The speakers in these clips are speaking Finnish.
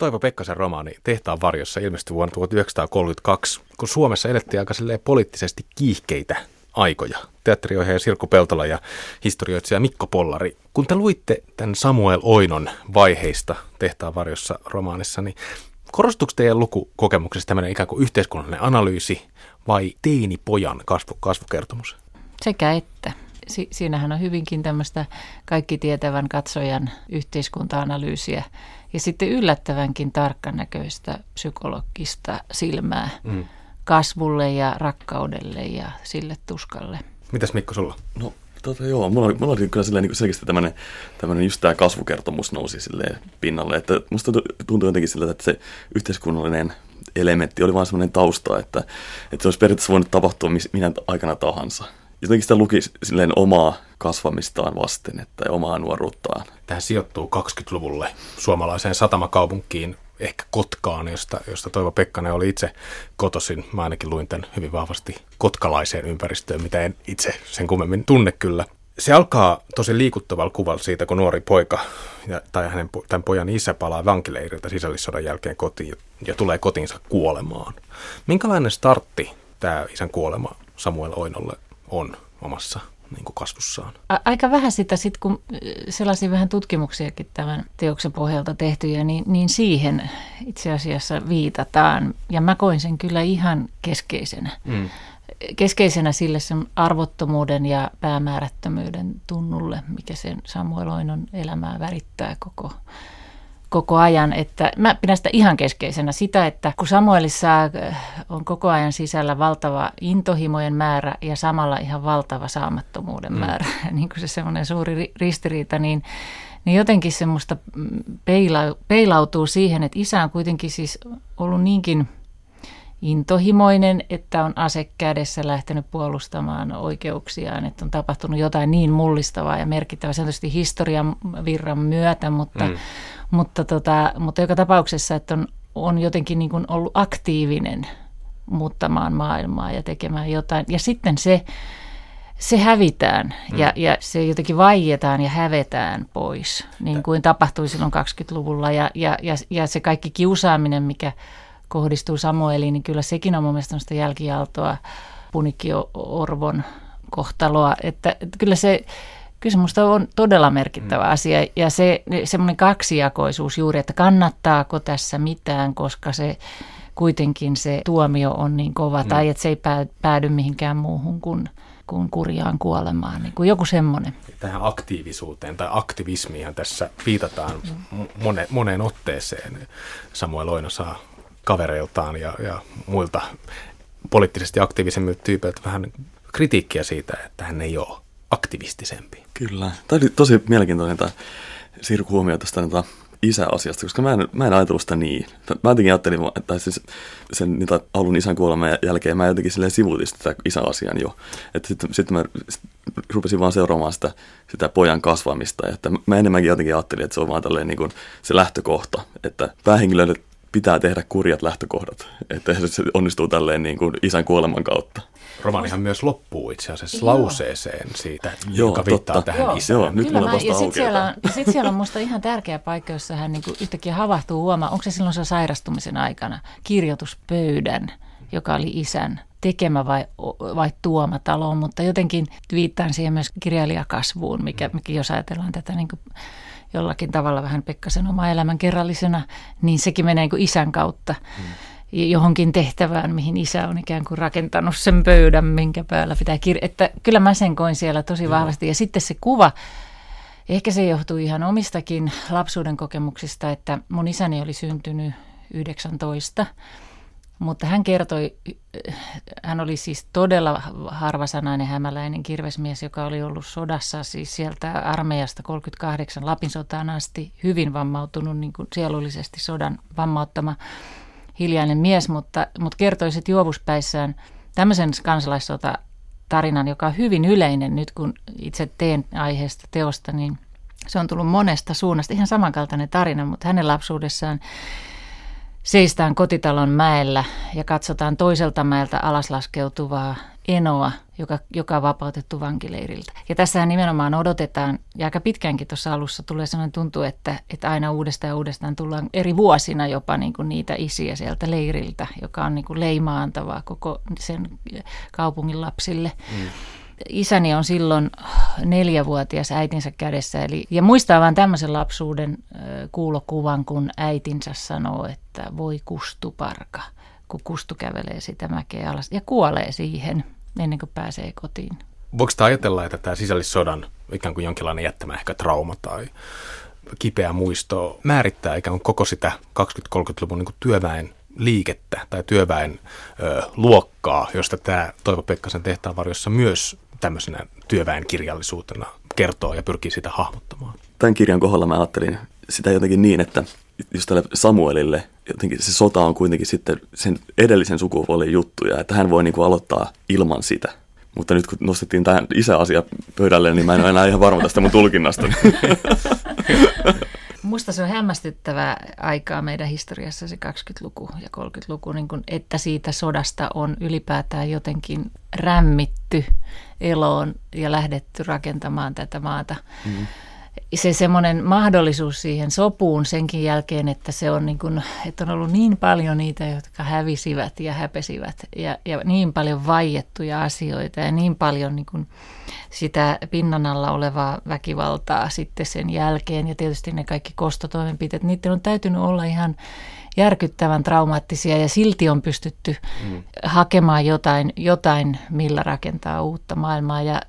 Toivo Pekkasen romaani Tehtaan varjossa ilmestyi vuonna 1932, kun Suomessa elettiin aika poliittisesti kiihkeitä aikoja. Teatteriohjaaja Sirkku Peltola ja historioitsija Mikko Pollari. Kun te luitte tämän Samuel Oinon vaiheista Tehtaan varjossa romaanissa, niin korostuiko teidän lukukokemuksessa tämmöinen ikään kuin yhteiskunnallinen analyysi vai teinipojan kasvu, kasvukertomus? Sekä että. Si- siinähän on hyvinkin tämmöistä kaikki tietävän katsojan yhteiskunta-analyysiä ja sitten yllättävänkin tarkkanäköistä psykologista silmää mm. kasvulle ja rakkaudelle ja sille tuskalle. Mitäs Mikko sulla? No Tota, joo, mulla, mulla oli kyllä silleen, niin selkeästi tämmöinen, tämmöinen just tämä kasvukertomus nousi silleen pinnalle, että musta tuntuu jotenkin siltä, että se yhteiskunnallinen elementti oli vaan semmoinen tausta, että, että se olisi periaatteessa voinut tapahtua minä aikana tahansa jotenkin sitä luki silleen omaa kasvamistaan vasten, että omaa nuoruuttaan. Tähän sijoittuu 20-luvulle suomalaiseen satamakaupunkiin, ehkä Kotkaan, josta, josta Toivo Pekkanen oli itse kotosin. Mä ainakin luin tämän hyvin vahvasti kotkalaiseen ympäristöön, mitä en itse sen kummemmin tunne kyllä. Se alkaa tosi liikuttavalla kuvalla siitä, kun nuori poika ja, tai hänen, tämän pojan isä palaa vankileiriltä sisällissodan jälkeen kotiin ja, tulee kotiinsa kuolemaan. Minkälainen startti tämä isän kuolema Samuel Oinolle on omassa niin kuin kasvussaan. Aika vähän sitä sitten, kun sellaisia vähän tutkimuksiakin tämän teoksen pohjalta tehtyjä, niin, niin siihen itse asiassa viitataan. Ja mä koin sen kyllä ihan keskeisenä. Mm. Keskeisenä sille sen arvottomuuden ja päämäärättömyyden tunnulle, mikä sen Samuel Oinon elämää värittää koko koko ajan, että mä pidän sitä ihan keskeisenä sitä, että kun Samuelissa äh, on koko ajan sisällä valtava intohimojen määrä ja samalla ihan valtava saamattomuuden mm. määrä, niin kuin se semmoinen suuri ristiriita, niin, niin jotenkin semmoista peila, peilautuu siihen, että isä on kuitenkin siis ollut niinkin intohimoinen, että on ase kädessä lähtenyt puolustamaan oikeuksiaan, että on tapahtunut jotain niin mullistavaa ja merkittävää, se on tietysti historian virran myötä, mutta mm mutta, tota, mutta joka tapauksessa, että on, on jotenkin niin kuin ollut aktiivinen muuttamaan maailmaa ja tekemään jotain. Ja sitten se, se hävitään mm. ja, ja se jotenkin vaietaan ja hävetään pois, niin kuin tapahtui silloin 20-luvulla. Ja, ja, ja, ja se kaikki kiusaaminen, mikä kohdistuu Samueliin, niin kyllä sekin on mun mielestä jälkiaaltoa Punikki Orvon kohtaloa. Että, että kyllä se Kyllä se minusta on todella merkittävä mm. asia ja se semmoinen kaksijakoisuus juuri, että kannattaako tässä mitään, koska se kuitenkin se tuomio on niin kova mm. tai että se ei päädy mihinkään muuhun kuin, kuin kurjaan kuolemaan, niin kuin joku semmoinen. Tähän aktiivisuuteen tai aktivismiin tässä viitataan mm. mone, moneen otteeseen. Samuel Oino saa kavereiltaan ja, ja muilta poliittisesti aktiivisemmilta tyypeiltä vähän kritiikkiä siitä, että hän ei ole aktivistisempi. Kyllä. Tämä oli tosi mielenkiintoinen tämä Sirku huomio tästä tota isäasiasta, koska mä en, mä en ajatellut sitä niin. Mä jotenkin ajattelin, että siis sen niitä alun isän kuoleman jälkeen mä jotenkin silleen sivuutin sitä isäasian jo. Sitten sit mä sit rupesin vaan seuraamaan sitä, sitä pojan kasvamista. Että mä enemmänkin jotenkin ajattelin, että se on vaan tälleen niin kuin se lähtökohta, että päähenkilöille pitää tehdä kurjat lähtökohdat, että se onnistuu tälleen niin kuin isän kuoleman kautta. Romaanihan myös loppuu itse asiassa Joo. lauseeseen siitä, Joo, joka viittaa totta. tähän Joo. isään. Joo, nyt Kyllä mä, ja sitten siellä, sit siellä on musta ihan tärkeä paikka, jossa hän niin yhtäkkiä havahtuu huomaa, onko se silloin se sairastumisen aikana, kirjoituspöydän, joka oli isän tekemä vai, vai tuoma taloon, mutta jotenkin viittaan siihen myös kirjailijakasvuun, mikä, mikä jos ajatellaan tätä niin kuin jollakin tavalla vähän Pekkasen oma elämän kerrallisena, niin sekin menee niin kuin isän kautta. Mm johonkin tehtävään, mihin isä on ikään kuin rakentanut sen pöydän, minkä päällä pitää kirjoittaa. Että kyllä mä sen koin siellä tosi Joo. vahvasti. Ja sitten se kuva, ehkä se johtuu ihan omistakin lapsuuden kokemuksista, että mun isäni oli syntynyt 19, mutta hän kertoi, hän oli siis todella harvasanainen hämäläinen kirvesmies, joka oli ollut sodassa siis sieltä armeijasta 38 Lapin sotaan asti, hyvin vammautunut niin kuin sielullisesti sodan vammauttama hiljainen mies, mutta, mutta kertoi sitten juovuspäissään tämmöisen kansalaissota tarinan, joka on hyvin yleinen nyt, kun itse teen aiheesta teosta, niin se on tullut monesta suunnasta. Ihan samankaltainen tarina, mutta hänen lapsuudessaan seistään kotitalon mäellä ja katsotaan toiselta mäeltä alaslaskeutuvaa Enoa, joka, joka on vapautettu vankileiriltä. Ja tässähän nimenomaan odotetaan, ja aika pitkäänkin tuossa alussa tulee sellainen tuntuu, että, että aina uudestaan ja uudestaan tullaan eri vuosina jopa niin kuin niitä isiä sieltä leiriltä, joka on niin kuin leimaantavaa koko sen kaupungin lapsille. Mm isäni on silloin neljävuotias äitinsä kädessä. Eli, ja muistaa vain tämmöisen lapsuuden kuulokuvan, kun äitinsä sanoo, että voi kustuparka, kun kustu kävelee sitä mäkeä alas ja kuolee siihen ennen kuin pääsee kotiin. Voiko sitä ajatella, että tämä sisällissodan ikään kuin jonkinlainen jättämä ehkä trauma tai kipeä muisto määrittää ikään kuin koko sitä 20-30-luvun niin työväen liikettä tai työväen ö, luokkaa, josta tämä Toivo Pekkasen tehtaanvarjossa myös tämmöisenä työväen kirjallisuutena kertoo ja pyrkii sitä hahmottamaan. Tämän kirjan kohdalla mä ajattelin sitä jotenkin niin, että just tälle Samuelille jotenkin se sota on kuitenkin sitten sen edellisen sukupuolen juttuja, että hän voi niin kuin aloittaa ilman sitä. Mutta nyt kun nostettiin tähän isäasia pöydälle, niin mä en ole enää ihan varma tästä mun tulkinnasta. Musta se on hämmästyttävää aikaa meidän historiassa se 20-luku ja 30-luku, niin kun, että siitä sodasta on ylipäätään jotenkin rämmitty eloon ja lähdetty rakentamaan tätä maata. Mm se semmoinen mahdollisuus siihen sopuun senkin jälkeen, että se on, niin kuin, että on ollut niin paljon niitä, jotka hävisivät ja häpesivät ja, ja niin paljon vaiettuja asioita ja niin paljon niin kuin sitä pinnan alla olevaa väkivaltaa sitten sen jälkeen. Ja tietysti ne kaikki kostotoimenpiteet, niiden on täytynyt olla ihan järkyttävän traumaattisia ja silti on pystytty mm. hakemaan jotain, jotain, millä rakentaa uutta maailmaa. Ja,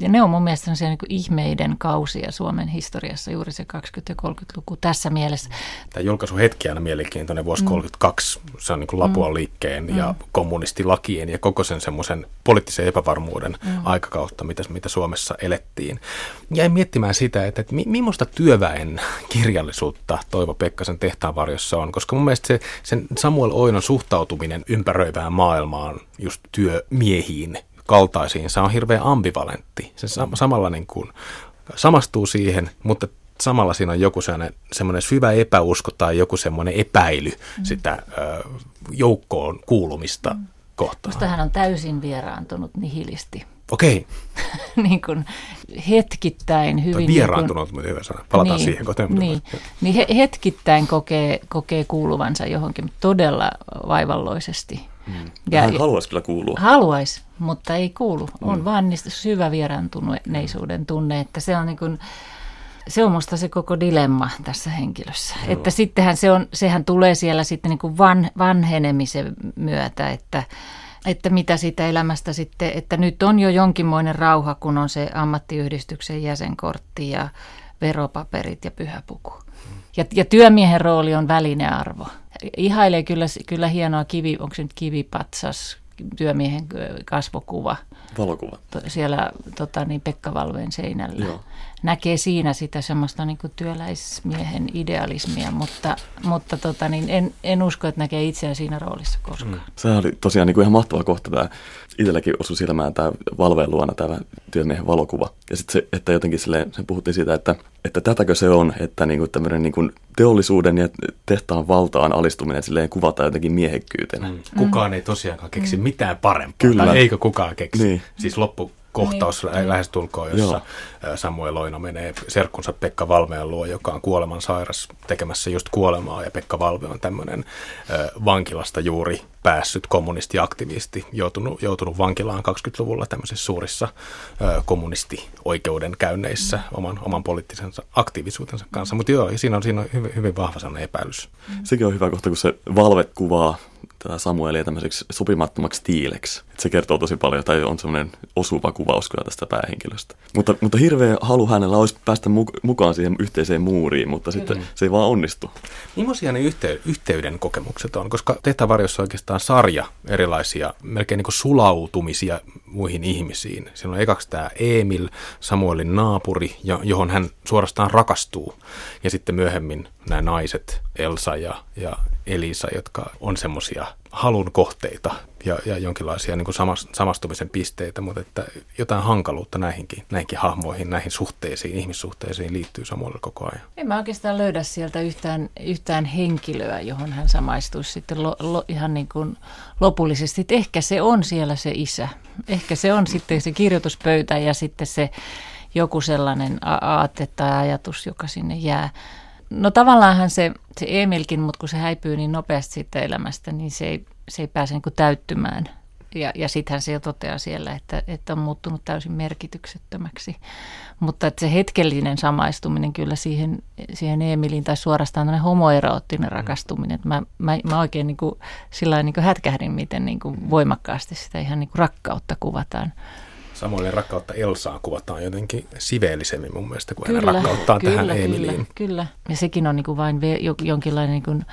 ja ne on mun mielestä sellaisia niin ihmeiden kausia Suomen historiassa, juuri se 20- ja 30-luku tässä mielessä. Tämä julkaisu hetki aina mielenkiintoinen vuosi mm. 32, se on niin kuin Lapua mm. liikkeen mm. ja kommunistilakien ja koko sen semmoisen poliittisen epävarmuuden mm. aikakautta, mitä, mitä Suomessa elettiin. Jäin miettimään sitä, että, että millaista työväen kirjallisuutta Toivo Pekkasen tehtaanvarjossa on, koska mun mielestä se, sen Samuel Oinon suhtautuminen ympäröivään maailmaan, just työmiehiin, kaltaisiin, se on hirveän ambivalentti. Se samalla niin kuin samastuu siihen, mutta samalla siinä on joku sellainen, semmoinen syvä epäusko tai joku semmoinen epäily mm. sitä ö, joukkoon kuulumista mm. kohtaan. Musta hän on täysin vieraantunut nihilisti. Okei. niin kuin hetkittäin hyvin... Tai niinku- vieraantunut, niin hyvä sana. Palataan niin, siihen koteen. Niin, niin he, hetkittäin kokee, kokee kuuluvansa johonkin todella vaivalloisesti. Mm. Ja, Hän haluaisi kyllä kuulua. Haluaisi, mutta ei kuulu. On mm. vaan niistä syvä vieraantuneisuuden tunne, että se on niin kuin, se on musta se koko dilemma tässä henkilössä. Joo. Että sittenhän se on, sehän tulee siellä sitten niin kuin van, vanhenemisen myötä, että että mitä siitä elämästä sitten, että nyt on jo jonkinmoinen rauha, kun on se ammattiyhdistyksen jäsenkortti ja veropaperit ja pyhäpuku. Ja, ja työmiehen rooli on välinearvo. Ihailee kyllä, kyllä hienoa kivi, onko se nyt kivipatsas, työmiehen kasvokuva. Valokuva. Siellä tota, niin Pekka Valveen seinällä. Joo näkee siinä sitä semmoista niin kuin työläismiehen idealismia, mutta, mutta tota, niin en, en usko, että näkee itseään siinä roolissa koskaan. Mm. Se oli tosiaan niin kuin ihan mahtava kohta tämä, itselläkin osui silmään tämä Valveen luona tämä työmiehen valokuva. Ja sitten se, että jotenkin silleen, sen puhuttiin siitä, että, että tätäkö se on, että niin kuin tämmöinen niin kuin teollisuuden ja tehtaan valtaan alistuminen silleen kuvataan jotenkin miehekkyytenä. Mm. Kukaan mm. ei tosiaankaan keksi mm. mitään parempaa. Kyllä. Tai eikö kukaan keksi. Niin. Siis loppu kohtaus niin. lähestulkoon, jossa Joo. Samuel Loino menee serkkunsa Pekka Valveen luo, joka on kuoleman sairas tekemässä just kuolemaa, ja Pekka Valve on tämmöinen vankilasta juuri päässyt kommunistiaktivisti, joutunut, joutunut vankilaan 20-luvulla tämmöisissä suurissa ö, kommunistioikeudenkäynneissä mm. oman, oman poliittisen aktiivisuutensa kanssa. Mutta joo, siinä on, siinä on hyvin, hyvin vahva sellainen epäilys. Mm. Sekin on hyvä kohta, kun se Valve kuvaa tätä Samuelia tämmöiseksi sopimattomaksi tiileksi. Se kertoo tosi paljon, tai on semmoinen osuva kuvaus kyllä tästä päähenkilöstä. Mutta, mutta hirveä halu hänellä olisi päästä mukaan siihen yhteiseen muuriin, mutta sitten mm. se ei vaan onnistu. Millaisia ne yhtey- yhteyden kokemukset on? Koska tehtävarjossa oikeastaan sarja erilaisia, melkein niin kuin sulautumisia muihin ihmisiin. Siinä on ekaksi tämä Emil, Samuelin naapuri, johon hän suorastaan rakastuu. Ja sitten myöhemmin nämä naiset, Elsa ja, ja Elisa, jotka on semmoisia halun kohteita ja, ja jonkinlaisia niin kuin samastumisen pisteitä, mutta että jotain hankaluutta näihinkin, näihinkin hahmoihin, näihin suhteisiin, ihmissuhteisiin liittyy Samuel koko ajan. En mä oikeastaan löydä sieltä yhtään, yhtään henkilöä, johon hän samaistuisi sitten lo, lo, ihan niin kuin lopullisesti. Että ehkä se on siellä se isä. Ehkä se on sitten se kirjoituspöytä ja sitten se joku sellainen aate tai ajatus, joka sinne jää. No tavallaanhan se, se Emilkin, mutta kun se häipyy niin nopeasti siitä elämästä, niin se ei, se ei pääse niin täyttymään. Ja, ja sittenhän se jo toteaa siellä, että, että on muuttunut täysin merkityksettömäksi. Mutta että se hetkellinen samaistuminen kyllä siihen, siihen Emiliin tai suorastaan tämmöinen homoeroottinen rakastuminen. Että mä, mä, mä oikein niin kuin, sillä niin kuin hätkähdin, miten niin kuin voimakkaasti sitä ihan niin kuin rakkautta kuvataan. Samoin rakkautta Elsaan kuvataan jotenkin siveellisemmin mun mielestä kuin kyllä, rakkauttaan kyllä, tähän Emiliin. Kyllä, kyllä. Ja sekin on niin kuin vain jonkinlainen niin kuin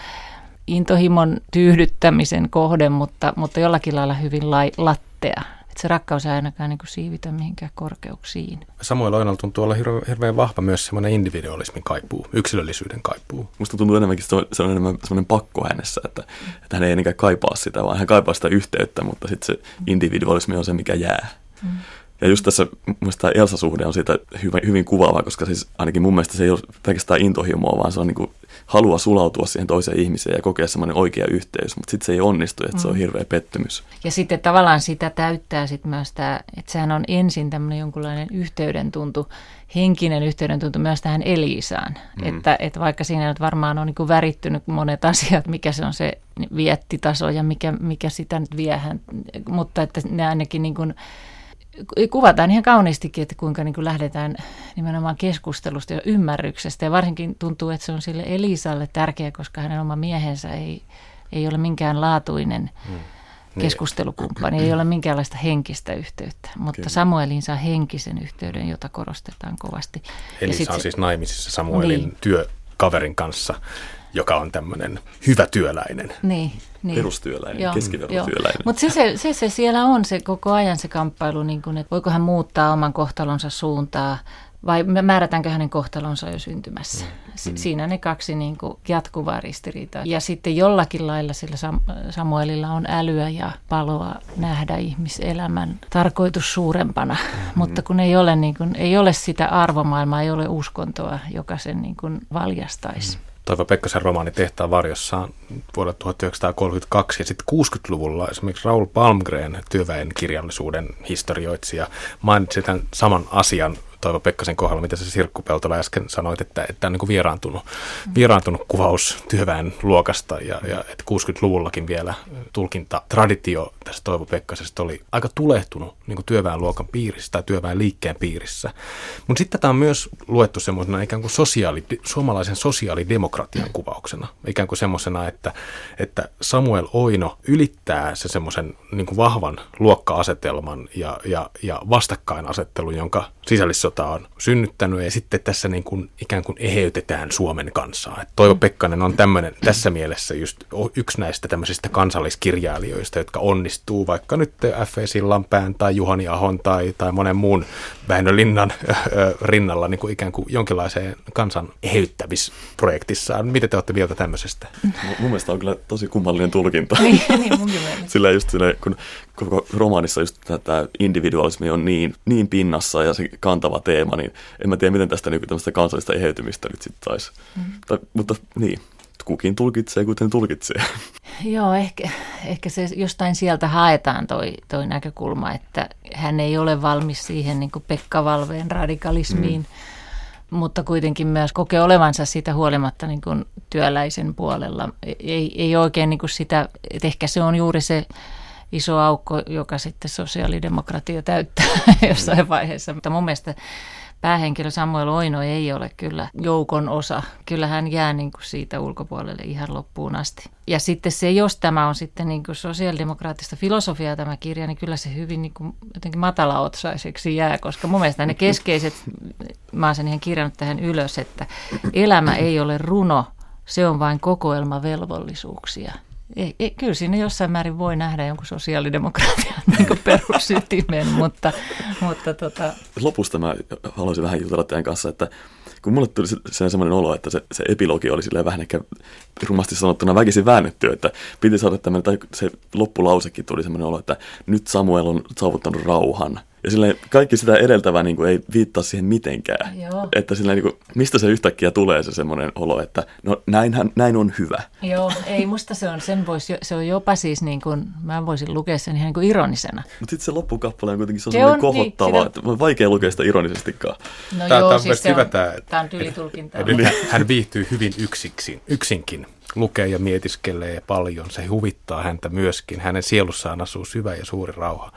intohimon tyydyttämisen kohde, mutta, mutta jollakin lailla hyvin lai, lattea. Että se rakkaus ei ainakaan niin kuin siivitä mihinkään korkeuksiin. Samoin Oinalla tuntuu olla hirveän, hirveän vahva myös semmoinen individualismin kaipuu, yksilöllisyyden kaipuu. Musta tuntuu enemmänkin, että se on enemmän semmoinen pakko hänessä, että, että hän ei ennenkään kaipaa sitä, vaan hän kaipaa sitä yhteyttä, mutta sitten se individualismi on se, mikä jää. Mm. Ja just tässä tämä Elsa-suhde on siitä hyvin, hyvin kuvaava, koska siis ainakin mun mielestä se ei ole pelkästään intohimoa, vaan se on niin kuin halua sulautua siihen toiseen ihmiseen ja kokea semmoinen oikea yhteys, mutta sitten se ei onnistu, että se on mm. hirveä pettymys. Ja sitten tavallaan sitä täyttää sitten myös tämä, että sehän on ensin tämmöinen jonkunlainen yhteyden tuntu, henkinen yhteyden tuntu myös tähän Eliisaan. Mm. Että, että vaikka siinä nyt varmaan on niin kuin värittynyt monet asiat, mikä se on se viettitaso ja mikä, mikä sitä nyt vie hän, mutta että ne ainakin niin kuin kuvataan ihan kauniistikin, että kuinka niin kuin lähdetään nimenomaan keskustelusta ja ymmärryksestä. Ja varsinkin tuntuu, että se on sille Elisalle tärkeä, koska hänen oma miehensä ei, ei ole minkään laatuinen hmm. keskustelukumppani, ei ole minkäänlaista henkistä yhteyttä. Mutta Kyllä. Samuelin saa henkisen yhteyden, jota korostetaan kovasti. Elisa on siis naimisissa Samuelin niin. Työkaverin kanssa joka on tämmöinen hyvä työläinen. Niin, niin. Perustyöläinen, keskivertotyöläinen. Mutta se, se, se, se siellä on se koko ajan se kamppailu, niin kun, että voiko hän muuttaa oman kohtalonsa suuntaa vai määrätäänkö hänen kohtalonsa jo syntymässä. Mm. mm. Siinä ne kaksi niin kuin jatkuvaa ristiriitaa. Ja sitten jollakin lailla sillä Samuelilla on älyä ja paloa nähdä ihmiselämän tarkoitus suurempana. Mm. Mutta kun ei ole, niin kuin, ei ole sitä arvomaailmaa, ei ole uskontoa, joka sen niin kuin valjastaisi. Mm. Toivo Pekkasen romaani Tehtaan varjossaan vuodelta 1932 ja sitten 60-luvulla esimerkiksi Raul Palmgren, työväen kirjallisuuden historioitsija, mainitsi tämän saman asian Toivo Pekkasen kohdalla, mitä se Sirkku Peltola äsken sanoit, että, että on niin vieraantunut, vieraantunut kuvaus työväen luokasta ja, ja että 60-luvullakin vielä tulkinta traditio tästä Toivo Pekkasesta oli aika tulehtunut niin kuin työväen luokan piirissä tai työväen liikkeen piirissä. Mutta sitten tämä on myös luettu semmoisena ikään kuin sosiaali, suomalaisen sosiaalidemokratian kuvauksena, ikään kuin semmoisena, että, että Samuel Oino ylittää se semmoisen niin vahvan luokka-asetelman ja, ja, ja vastakkainasettelun, jonka sisällissota on synnyttänyt ja sitten tässä niin kuin ikään kuin eheytetään Suomen kansaa. Et Toivo Pekkanen on tämmöinen tässä mielessä just yksi näistä tämmöisistä kansalliskirjailijoista, jotka onnistuu vaikka nyt F.E. Sillanpään tai Juhani Ahon tai, tai monen muun Väinö Linnan rinnalla niin kuin ikään kuin jonkinlaiseen kansan eheyttämisprojektissaan. Miten te olette mieltä tämmöisestä? Mun mielestä on kyllä tosi kummallinen tulkinta. niin, niin munkin Sillä just sille, kun koko romaanissa just tämä individualismi on niin, niin pinnassa ja se kantava teema, niin en mä tiedä, miten tästä niin tämmöistä kansallista eheytymistä nyt sitten saisi. Mm. Tai, mutta niin, kukin tulkitsee, kuten tulkitsee. Joo, ehkä, ehkä se jostain sieltä haetaan toi, toi näkökulma, että hän ei ole valmis siihen niin Pekka Valveen radikalismiin, mm. mutta kuitenkin myös kokee olevansa siitä huolimatta niin kuin työläisen puolella. Ei, ei oikein niin kuin sitä, että ehkä se on juuri se iso aukko, joka sitten sosiaalidemokratia täyttää jossain vaiheessa. Mutta mun mielestä päähenkilö Samuel Oino ei ole kyllä joukon osa. Kyllä hän jää niin kuin siitä ulkopuolelle ihan loppuun asti. Ja sitten se, jos tämä on sitten niin kuin sosiaalidemokraattista filosofiaa tämä kirja, niin kyllä se hyvin niin kuin jotenkin matalaotsaiseksi jää, koska mun mielestä ne keskeiset, mä oon sen ihan kirjannut tähän ylös, että elämä ei ole runo, se on vain kokoelma velvollisuuksia. Ei, ei, kyllä siinä jossain määrin voi nähdä jonkun sosiaalidemokratian niin perusytimen, mutta, mutta tota... Lopusta mä haluaisin vähän jutella teidän kanssa, että kun mulle tuli se, se semmoinen olo, että se, se epilogi oli silleen vähän ehkä rumasti sanottuna väkisin väännetty, että piti saada tämmöinen, tai se loppulausekin tuli semmoinen olo, että nyt Samuel on saavuttanut rauhan. Ja silleen, kaikki sitä edeltävää niin kuin, ei viittaa siihen mitenkään. Joo. Että silleen, niin kuin, mistä se yhtäkkiä tulee se semmoinen olo, että no näinhän, näin on hyvä. Joo, ei musta se on, sen vois, se on jopa siis niin kuin, mä voisin lukea sen ihan niin kuin ironisena. Mutta sitten se loppukappale on kuitenkin se on Se semmoinen on, niin, kohottava, sitä- että on vaikea lukea sitä ironisestikaan. No tää joo, on siis se hyvä on, tää- tää on hän, hän viihtyy hyvin yksiksi, yksinkin, lukee ja mietiskelee paljon. Se huvittaa häntä myöskin. Hänen sielussaan asuu syvä ja suuri rauha.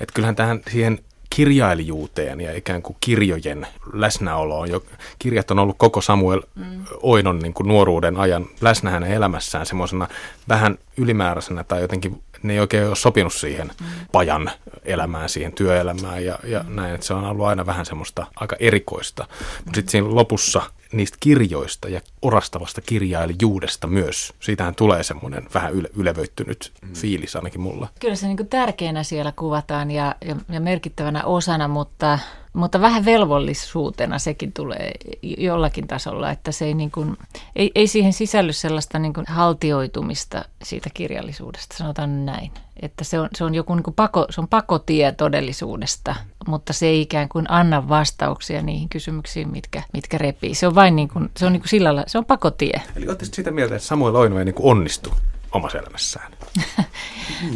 Et kyllähän tähän siihen kirjailijuuteen ja ikään kuin kirjojen läsnäoloon. Jo, kirjat on ollut koko Samuel mm. Oinon niin kuin nuoruuden ajan läsnä hänen elämässään semmoisena vähän ylimääräisenä tai jotenkin ne ei oikein ole sopinut siihen mm. pajan elämään, siihen työelämään ja, ja näin, että se on ollut aina vähän semmoista aika erikoista. Mutta sitten siinä lopussa niistä kirjoista ja orastavasta kirjailijuudesta myös, siitähän tulee semmoinen vähän yle, ylevöittynyt mm. fiilis ainakin mulla. Kyllä se niin kuin tärkeänä siellä kuvataan ja, ja, ja merkittävänä osana, mutta, mutta vähän velvollisuutena sekin tulee jollakin tasolla, että se ei, niin kuin, ei, ei siihen sisälly sellaista niin kuin haltioitumista siitä kirjallisuudesta, sanotaan näin. Että se on, se on joku niin kuin pako, se on pakotie todellisuudesta, mutta se ei ikään kuin anna vastauksia niihin kysymyksiin, mitkä, mitkä repii. Se on vain niin kuin, se on niin kuin sillä lailla, se on pakotie. Eli olette sitä mieltä, että Samuel Oino ei niin kuin onnistu omassa elämässään?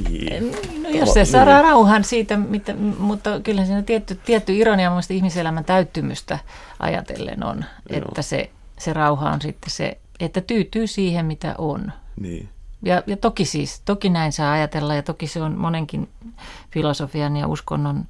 Niin. No jos se saa rauhan siitä, mitä, mutta kyllä siinä tietty, tietty ironia mun ihmiselämän täyttymystä ajatellen on, Joo. että se, se rauha on sitten se, että tyytyy siihen, mitä on. Niin. Ja, ja toki siis, toki näin saa ajatella ja toki se on monenkin filosofian ja uskonnon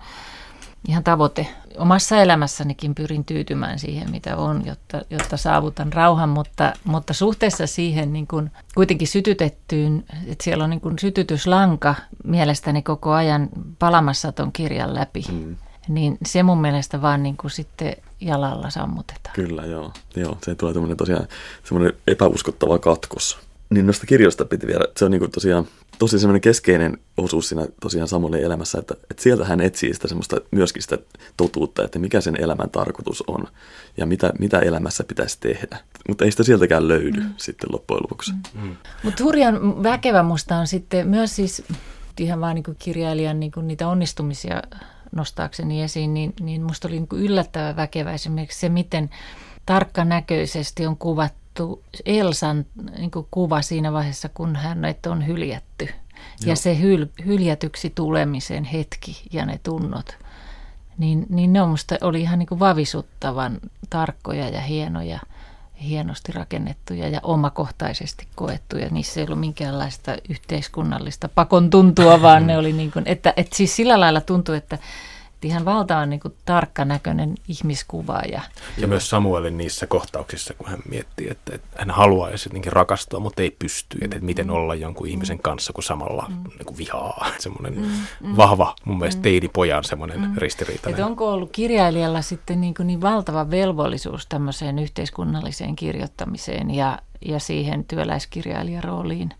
ihan tavoite. Omassa elämässänikin pyrin tyytymään siihen, mitä on, jotta, jotta saavutan rauhan, mutta, mutta suhteessa siihen niin kuin kuitenkin sytytettyyn, että siellä on niin kuin sytytyslanka mielestäni koko ajan palamassa ton kirjan läpi, mm. niin se mun mielestä vaan niin kuin sitten jalalla sammutetaan. Kyllä, joo. joo se tulee tosiaan semmoinen epäuskottava katkos. Niin noista kirjoista piti vielä, se on niinku tosiaan tosi semmoinen keskeinen osuus siinä tosiaan Samuelin elämässä, että, että sieltä hän etsii sitä semmoista myöskin sitä totuutta, että mikä sen elämän tarkoitus on ja mitä, mitä elämässä pitäisi tehdä. Mutta ei sitä sieltäkään löydy mm. sitten loppujen lopuksi. Mm. Mutta hurjan väkevä musta on sitten myös siis ihan vaan niin kirjailijan niin niitä onnistumisia nostaakseni esiin, niin, niin musta oli niin yllättävän väkevä esimerkiksi se, miten tarkkanäköisesti on kuvattu Elsan niin kuva siinä vaiheessa, kun hänet on hyljätty. Joo. Ja se hyl- hyljätyksi tulemisen hetki ja ne tunnot, niin, niin ne on musta oli ihan niin vavisuttavan tarkkoja ja hienoja hienosti rakennettuja ja omakohtaisesti koettuja. Niissä ei ollut minkäänlaista yhteiskunnallista pakon tuntua, vaan ne oli niin kuin, että, että siis sillä lailla tuntui, että ihan valtavan niin kuin tarkkanäköinen ihmiskuva. Ja, ja myös Samuelin niissä kohtauksissa, kun hän miettii, että, että hän haluaisi jotenkin rakastua, mutta ei pysty. Että, että miten olla jonkun ihmisen kanssa, kun samalla mm. niin kuin vihaa. Semmoinen mm. vahva, mun mielestä mm. teinipojan semmoinen mm. ristiriitainen. Että onko ollut kirjailijalla sitten niin, kuin niin valtava velvollisuus tämmöiseen yhteiskunnalliseen kirjoittamiseen ja, ja siihen työläiskirjailijarooliin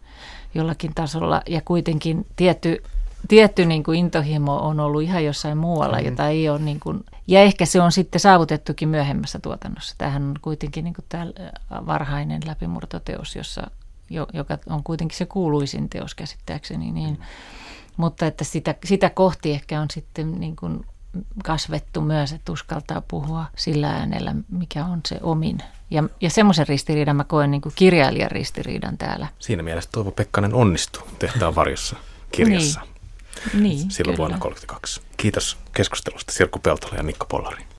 jollakin tasolla. Ja kuitenkin tietty tietty niin kuin intohimo on ollut ihan jossain muualla, mm. jota ei ole niin kuin, ja ehkä se on sitten saavutettukin myöhemmässä tuotannossa. Tämähän on kuitenkin niin kuin tämä varhainen läpimurtoteos, jossa, joka on kuitenkin se kuuluisin teos käsittääkseni, niin, mm. mutta että sitä, sitä kohti ehkä on sitten niin kuin kasvettu myös, että uskaltaa puhua sillä äänellä, mikä on se omin. Ja, ja semmoisen ristiriidan mä koen niin kuin kirjailijan ristiriidan täällä. Siinä mielessä Toivo Pekkanen onnistuu tehtaan varjossa kirjassa. Niin. Niin, silloin kyllä. vuonna 1932. Kiitos keskustelusta Sirkku Peltola ja Mikko Pollari.